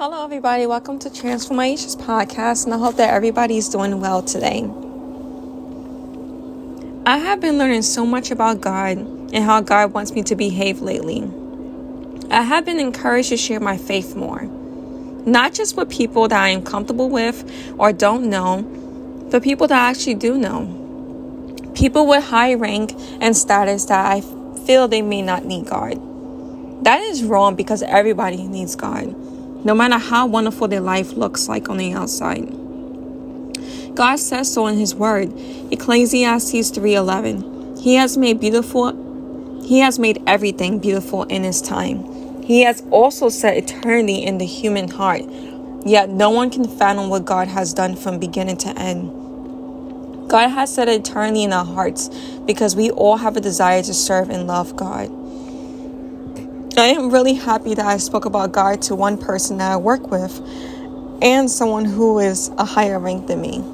Hello, everybody. Welcome to Transformations Podcast, and I hope that everybody's doing well today. I have been learning so much about God and how God wants me to behave lately. I have been encouraged to share my faith more, not just with people that I am comfortable with or don't know, but people that I actually do know. People with high rank and status that I feel they may not need God. That is wrong because everybody needs God no matter how wonderful their life looks like on the outside. God says so in his word. Ecclesiastes 3:11. He has made beautiful He has made everything beautiful in his time. He has also set eternity in the human heart. Yet no one can fathom what God has done from beginning to end. God has set eternity in our hearts because we all have a desire to serve and love God. I am really happy that I spoke about God to one person that I work with and someone who is a higher rank than me.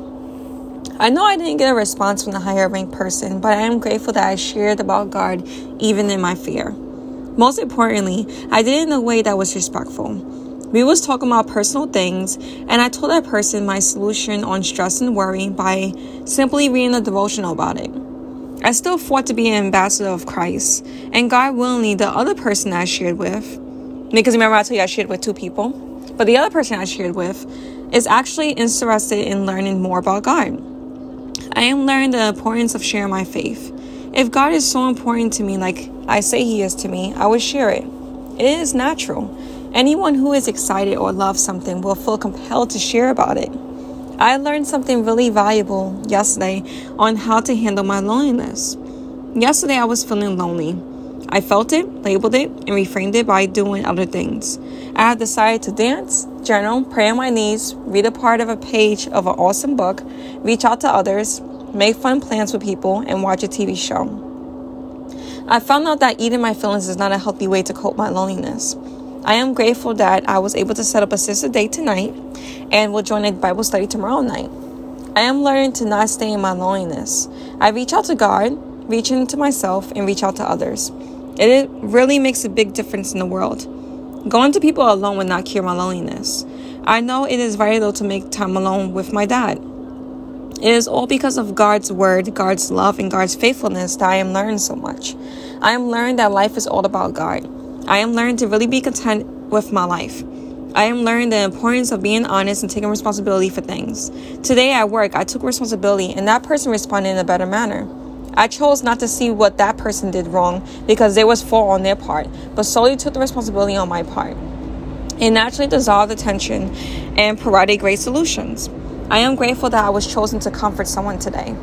I know I didn't get a response from the higher rank person, but I am grateful that I shared about God even in my fear. Most importantly, I did it in a way that was respectful. We was talking about personal things, and I told that person my solution on stress and worry by simply reading a devotional about it. I still fought to be an ambassador of Christ, and God willingly, the other person I shared with, because remember I told you I shared with two people, but the other person I shared with is actually interested in learning more about God. I am learning the importance of sharing my faith. If God is so important to me, like I say He is to me, I will share it. It is natural. Anyone who is excited or loves something will feel compelled to share about it. I learned something really valuable yesterday on how to handle my loneliness. Yesterday, I was feeling lonely. I felt it, labeled it, and reframed it by doing other things. I have decided to dance, journal, pray on my knees, read a part of a page of an awesome book, reach out to others, make fun plans with people, and watch a TV show. I found out that eating my feelings is not a healthy way to cope my loneliness. I am grateful that I was able to set up a sister date tonight and will join a Bible study tomorrow night. I am learning to not stay in my loneliness. I reach out to God, reach into myself, and reach out to others. It really makes a big difference in the world. Going to people alone would not cure my loneliness. I know it is vital to make time alone with my dad. It is all because of God's word, God's love, and God's faithfulness that I am learning so much. I am learning that life is all about God. I am learning to really be content with my life. I am learning the importance of being honest and taking responsibility for things. Today at work, I took responsibility and that person responded in a better manner. I chose not to see what that person did wrong because there was fault on their part, but solely took the responsibility on my part. It naturally dissolved the tension and provided great solutions. I am grateful that I was chosen to comfort someone today.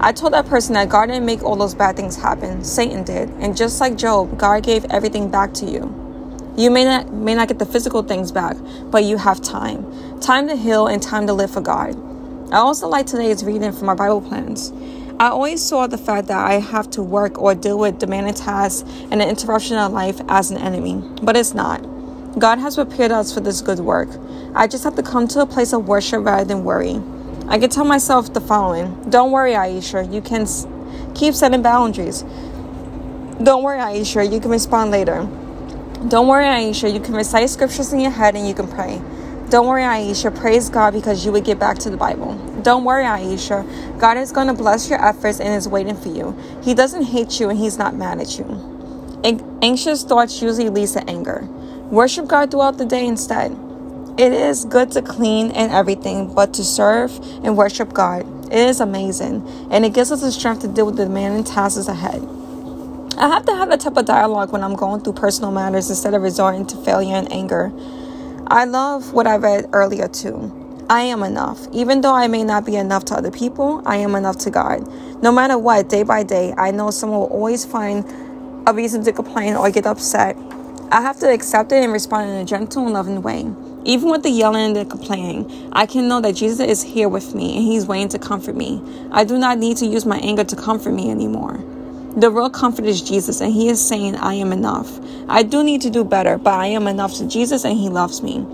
I told that person that God didn't make all those bad things happen. Satan did. And just like Job, God gave everything back to you. You may not may not get the physical things back, but you have time. Time to heal and time to live for God. I also like today's reading from our Bible plans. I always saw the fact that I have to work or deal with demanding tasks and the interruption of life as an enemy, but it's not. God has prepared us for this good work. I just have to come to a place of worship rather than worry. I can tell myself the following Don't worry, Aisha. You can s- keep setting boundaries. Don't worry, Aisha. You can respond later. Don't worry, Aisha. You can recite scriptures in your head and you can pray. Don't worry, Aisha. Praise God because you would get back to the Bible. Don't worry, Aisha. God is going to bless your efforts and is waiting for you. He doesn't hate you and He's not mad at you. Anxious thoughts usually lead to anger. Worship God throughout the day instead. It is good to clean and everything, but to serve and worship God, it is amazing, and it gives us the strength to deal with the demanding tasks ahead. I have to have a type of dialogue when I'm going through personal matters instead of resorting to failure and anger. I love what I read earlier too. I am enough. Even though I may not be enough to other people, I am enough to God. No matter what, day by day, I know someone will always find a reason to complain or get upset. I have to accept it and respond in a gentle and loving way. Even with the yelling and the complaining, I can know that Jesus is here with me and He's waiting to comfort me. I do not need to use my anger to comfort me anymore. The real comfort is Jesus, and He is saying, I am enough. I do need to do better, but I am enough to Jesus, and He loves me.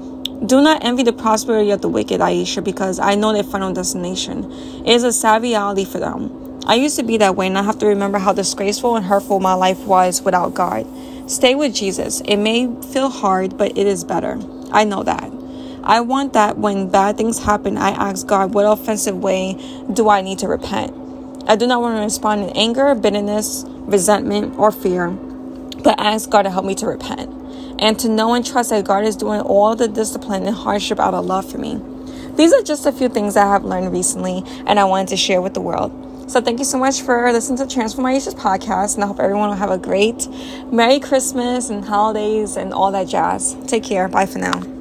Do not envy the prosperity of the wicked, Aisha, because I know their final destination. It is a sad reality for them. I used to be that way, and I have to remember how disgraceful and hurtful my life was without God. Stay with Jesus. It may feel hard, but it is better. I know that. I want that when bad things happen, I ask God, what offensive way do I need to repent? I do not want to respond in anger, bitterness, resentment, or fear, but ask God to help me to repent and to know and trust that God is doing all the discipline and hardship out of love for me. These are just a few things I have learned recently and I wanted to share with the world. So thank you so much for listening to Transformations podcast, and I hope everyone will have a great Merry Christmas and holidays and all that jazz. Take care. Bye for now.